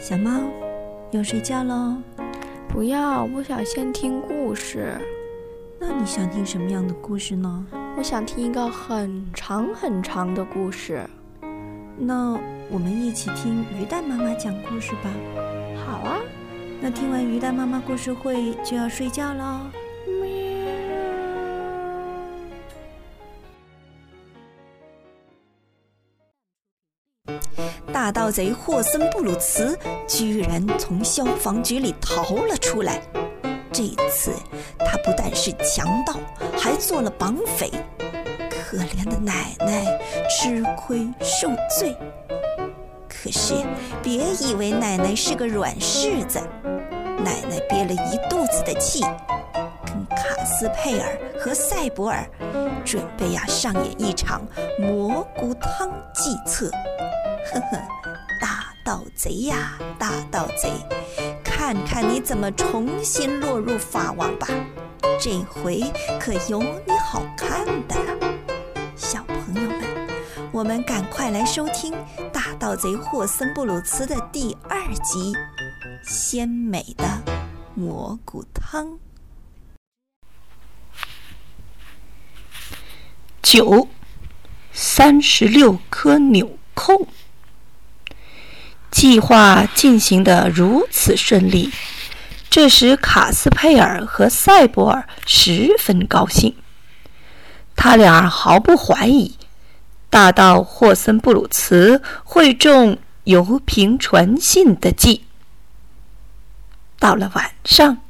小猫，要睡觉喽？不要，我想先听故事。那你想听什么样的故事呢？我想听一个很长很长的故事。那我们一起听鱼蛋妈妈讲故事吧。好啊。那听完鱼蛋妈妈故事会就要睡觉喽。盗贼霍森布鲁茨居然从消防局里逃了出来。这次他不但是强盗，还做了绑匪。可怜的奶奶吃亏受罪。可是别以为奶奶是个软柿子，奶奶憋了一肚子的气，跟卡斯佩尔和塞博尔准备呀上演一场蘑菇汤计策。呵呵，大盗贼呀，大盗贼，看看你怎么重新落入法网吧！这回可有你好看的了，小朋友们，我们赶快来收听《大盗贼霍森布鲁茨》的第二集《鲜美的蘑菇汤》。九，三十六颗纽扣。计划进行得如此顺利，这使卡斯佩尔和塞博尔十分高兴。他俩毫不怀疑，大盗霍森布鲁茨会中油瓶传信的计。到了晚上，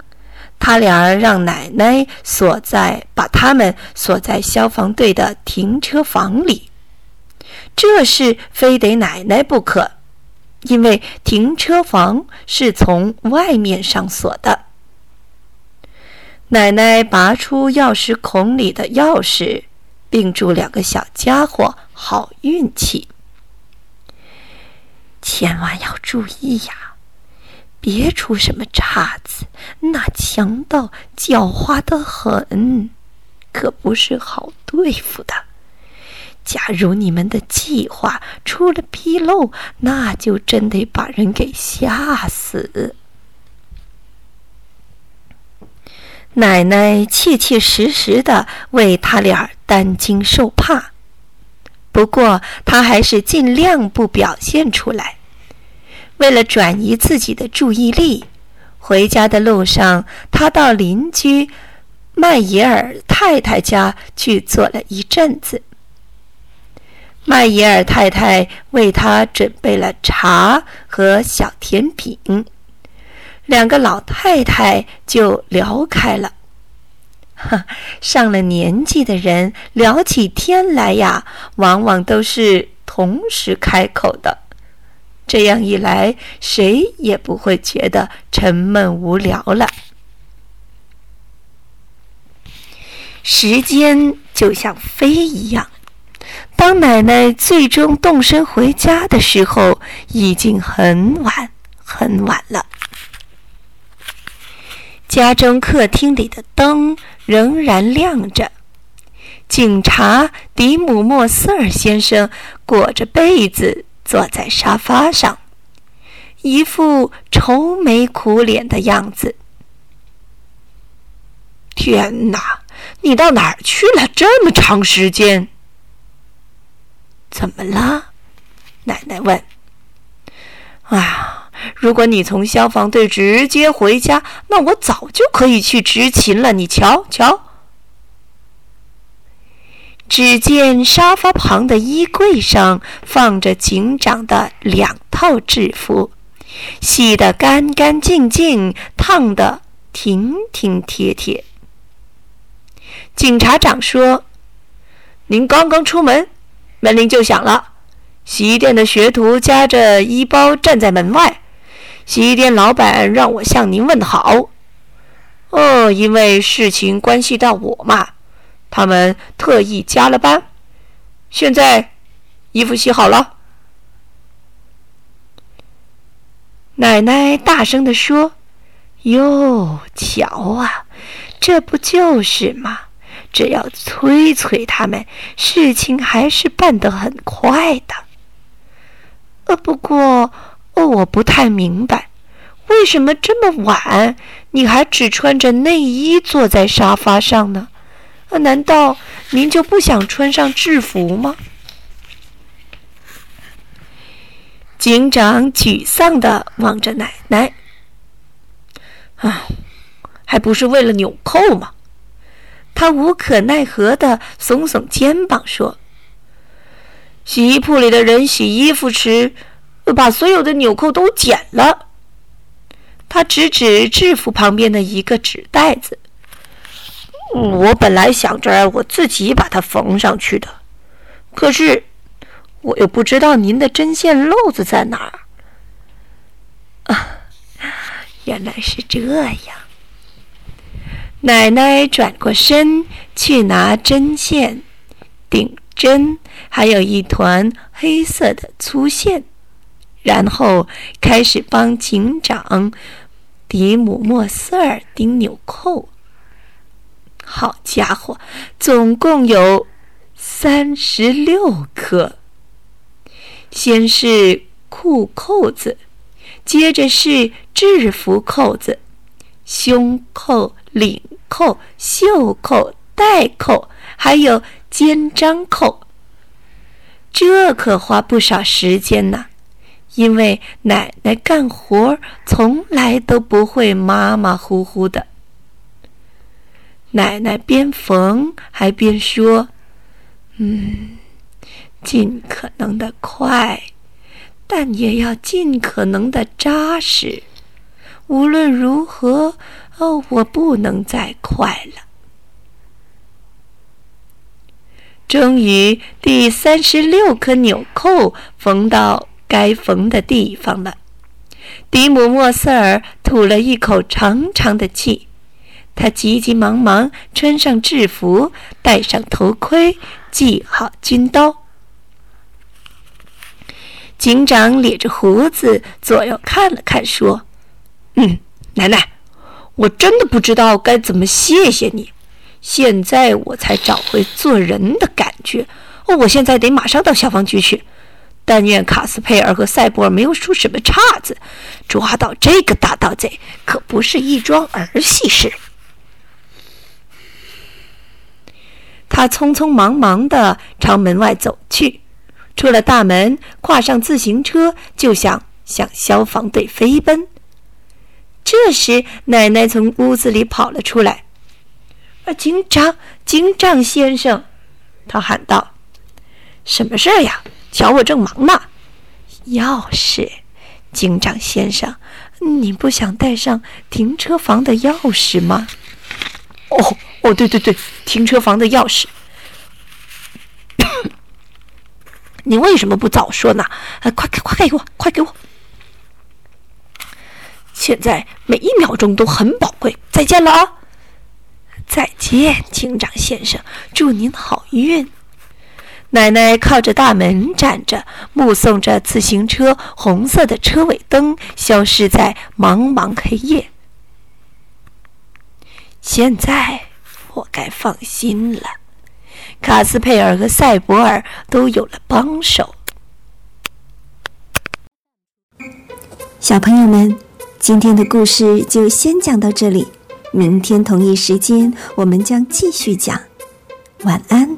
他俩让奶奶锁在，把他们锁在消防队的停车房里。这事非得奶奶不可。因为停车房是从外面上锁的，奶奶拔出钥匙孔里的钥匙，并祝两个小家伙好运气。千万要注意呀，别出什么岔子！那强盗狡猾得很，可不是好对付的。假如你们的计划出了纰漏，那就真得把人给吓死。奶奶切切实实的为他俩担惊受怕，不过他还是尽量不表现出来。为了转移自己的注意力，回家的路上，他到邻居麦耶尔太太家去坐了一阵子。麦耶尔太太为他准备了茶和小甜品，两个老太太就聊开了。哈，上了年纪的人聊起天来呀，往往都是同时开口的。这样一来，谁也不会觉得沉闷无聊了。时间就像飞一样。当奶奶最终动身回家的时候，已经很晚很晚了。家中客厅里的灯仍然亮着，警察迪姆莫斯尔先生裹着被子坐在沙发上，一副愁眉苦脸的样子。天哪，你到哪儿去了？这么长时间？怎么了？奶奶问。啊，如果你从消防队直接回家，那我早就可以去执勤了。你瞧瞧。只见沙发旁的衣柜上放着警长的两套制服，洗得干干净净，烫得挺挺贴贴。警察长说：“您刚刚出门。”门铃就响了，洗衣店的学徒夹着衣包站在门外。洗衣店老板让我向您问好。哦，因为事情关系到我嘛，他们特意加了班。现在，衣服洗好了。奶奶大声地说：“哟，瞧啊，这不就是吗？”只要催催他们，事情还是办得很快的。呃，不过，哦，我不太明白，为什么这么晚你还只穿着内衣坐在沙发上呢？啊，难道您就不想穿上制服吗？警长沮丧地望着奶奶。啊，还不是为了纽扣吗？他无可奈何地耸耸肩膀说：“洗衣铺里的人洗衣服时，把所有的纽扣都剪了。”他指指制服旁边的一个纸袋子。我本来想着我自己把它缝上去的，可是我又不知道您的针线漏子在哪儿。啊，原来是这样。奶奶转过身去拿针线、顶针，还有一团黑色的粗线，然后开始帮警长迪姆莫斯尔钉纽扣。好家伙，总共有三十六颗。先是裤扣子，接着是制服扣子，胸扣、领扣、袖扣、带扣，还有肩章扣。这可花不少时间呢，因为奶奶干活从来都不会马马虎虎的。奶奶边缝还边说：“嗯，尽可能的快，但也要尽可能的扎实。无论如何，哦，我不能再快了。”终于，第三十六颗纽扣缝到该缝的地方了。迪姆莫瑟尔吐了一口长长的气。他急急忙忙穿上制服，戴上头盔，系好军刀。警长咧着胡子，左右看了看，说：“嗯，奶奶，我真的不知道该怎么谢谢你。现在我才找回做人的感觉。哦，我现在得马上到消防局去。但愿卡斯佩尔和赛博尔没有出什么岔子。抓到这个大盗贼，可不是一桩儿戏事。”他匆匆忙忙地朝门外走去，出了大门，跨上自行车，就想向消防队飞奔。这时，奶奶从屋子里跑了出来。“啊，警长，警长先生！”他喊道，“什么事儿呀？瞧，我正忙呢。钥匙，警长先生，你不想带上停车房的钥匙吗？”“哦。”哦，对对对，停车房的钥匙，你为什么不早说呢？快快快给我，快给我！现在每一秒钟都很宝贵。再见了啊！再见，警长先生，祝您好运。奶奶靠着大门站着，目送着自行车红色的车尾灯消失在茫茫黑夜。现在。我该放心了，卡斯佩尔和赛博尔都有了帮手。小朋友们，今天的故事就先讲到这里，明天同一时间我们将继续讲。晚安。